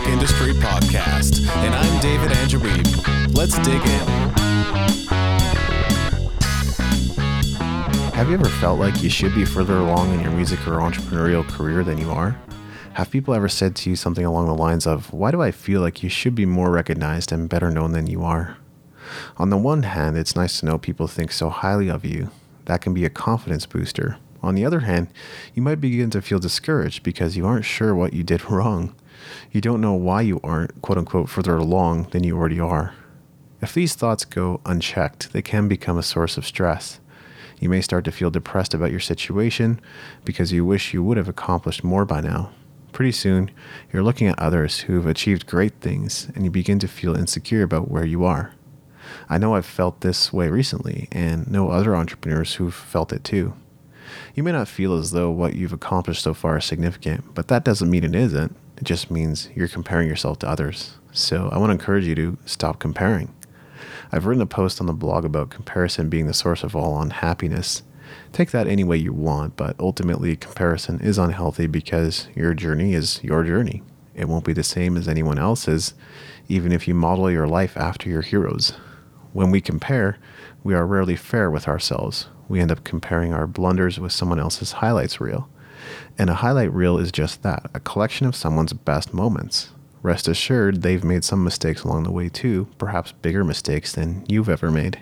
Music Industry Podcast, and I'm David Andrew Wiebe. Let's dig in. Have you ever felt like you should be further along in your music or entrepreneurial career than you are? Have people ever said to you something along the lines of, Why do I feel like you should be more recognized and better known than you are? On the one hand, it's nice to know people think so highly of you. That can be a confidence booster. On the other hand, you might begin to feel discouraged because you aren't sure what you did wrong. You don't know why you aren't, quote unquote, further along than you already are. If these thoughts go unchecked, they can become a source of stress. You may start to feel depressed about your situation because you wish you would have accomplished more by now. Pretty soon, you're looking at others who've achieved great things and you begin to feel insecure about where you are. I know I've felt this way recently and know other entrepreneurs who've felt it too. You may not feel as though what you've accomplished so far is significant, but that doesn't mean it isn't. It just means you're comparing yourself to others. So I want to encourage you to stop comparing. I've written a post on the blog about comparison being the source of all unhappiness. Take that any way you want, but ultimately, comparison is unhealthy because your journey is your journey. It won't be the same as anyone else's, even if you model your life after your heroes. When we compare, we are rarely fair with ourselves. We end up comparing our blunders with someone else's highlights reel. And a highlight reel is just that a collection of someone's best moments. Rest assured, they've made some mistakes along the way too, perhaps bigger mistakes than you've ever made.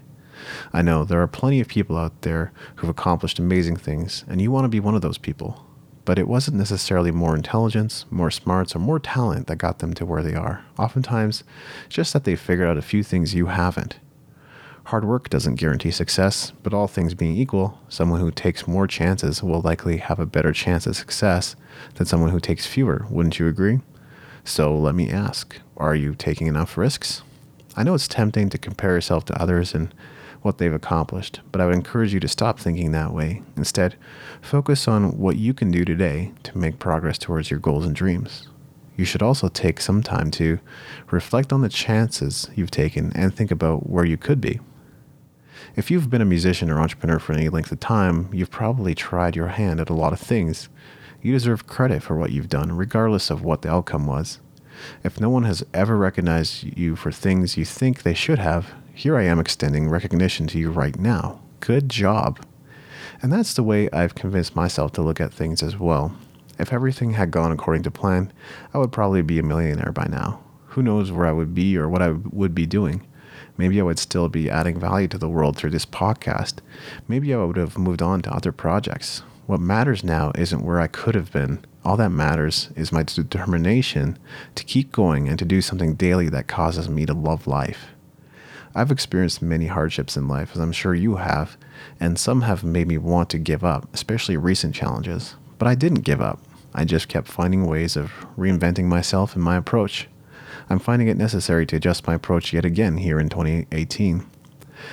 I know there are plenty of people out there who've accomplished amazing things, and you want to be one of those people. But it wasn't necessarily more intelligence, more smarts, or more talent that got them to where they are. Oftentimes, just that they figured out a few things you haven't. Hard work doesn't guarantee success, but all things being equal, someone who takes more chances will likely have a better chance of success than someone who takes fewer, wouldn't you agree? So let me ask are you taking enough risks? I know it's tempting to compare yourself to others and what they've accomplished, but I would encourage you to stop thinking that way. Instead, focus on what you can do today to make progress towards your goals and dreams. You should also take some time to reflect on the chances you've taken and think about where you could be. If you've been a musician or entrepreneur for any length of time, you've probably tried your hand at a lot of things. You deserve credit for what you've done, regardless of what the outcome was. If no one has ever recognized you for things you think they should have, here I am extending recognition to you right now. Good job. And that's the way I've convinced myself to look at things as well. If everything had gone according to plan, I would probably be a millionaire by now. Who knows where I would be or what I would be doing? Maybe I would still be adding value to the world through this podcast. Maybe I would have moved on to other projects. What matters now isn't where I could have been. All that matters is my determination to keep going and to do something daily that causes me to love life. I've experienced many hardships in life, as I'm sure you have, and some have made me want to give up, especially recent challenges. But I didn't give up. I just kept finding ways of reinventing myself and my approach. I'm finding it necessary to adjust my approach yet again here in 2018.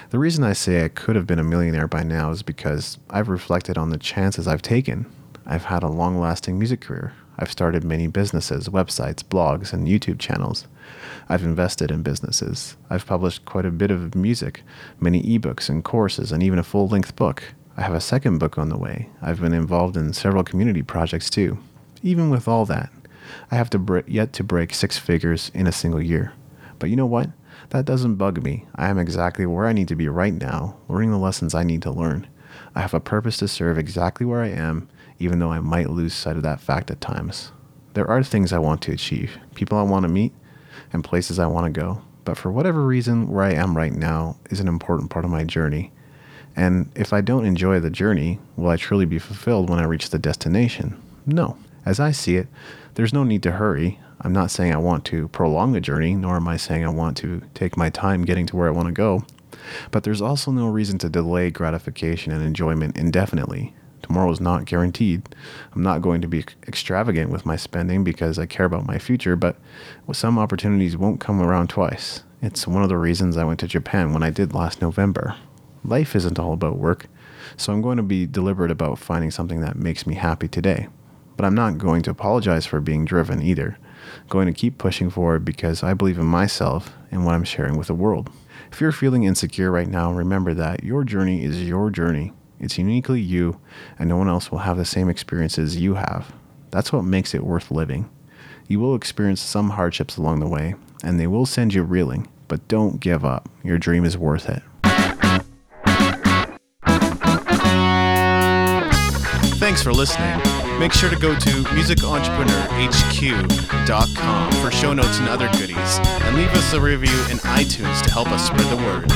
The reason I say I could have been a millionaire by now is because I've reflected on the chances I've taken. I've had a long lasting music career. I've started many businesses, websites, blogs, and YouTube channels. I've invested in businesses. I've published quite a bit of music, many ebooks and courses, and even a full length book. I have a second book on the way. I've been involved in several community projects too. Even with all that, I have to yet to break six figures in a single year. But you know what? That doesn't bug me. I am exactly where I need to be right now, learning the lessons I need to learn. I have a purpose to serve exactly where I am, even though I might lose sight of that fact at times. There are things I want to achieve, people I want to meet, and places I want to go. But for whatever reason, where I am right now is an important part of my journey. And if I don't enjoy the journey, will I truly be fulfilled when I reach the destination? No. As I see it, there's no need to hurry. I'm not saying I want to prolong the journey, nor am I saying I want to take my time getting to where I want to go. But there's also no reason to delay gratification and enjoyment indefinitely. Tomorrow is not guaranteed. I'm not going to be extravagant with my spending because I care about my future, but some opportunities won't come around twice. It's one of the reasons I went to Japan when I did last November. Life isn't all about work, so I'm going to be deliberate about finding something that makes me happy today. But I'm not going to apologize for being driven either. I'm going to keep pushing forward because I believe in myself and what I'm sharing with the world. If you're feeling insecure right now, remember that your journey is your journey. It's uniquely you, and no one else will have the same experiences you have. That's what makes it worth living. You will experience some hardships along the way, and they will send you reeling, but don't give up. Your dream is worth it. Thanks for listening. Make sure to go to musicentrepreneurhq.com for show notes and other goodies, and leave us a review in iTunes to help us spread the word.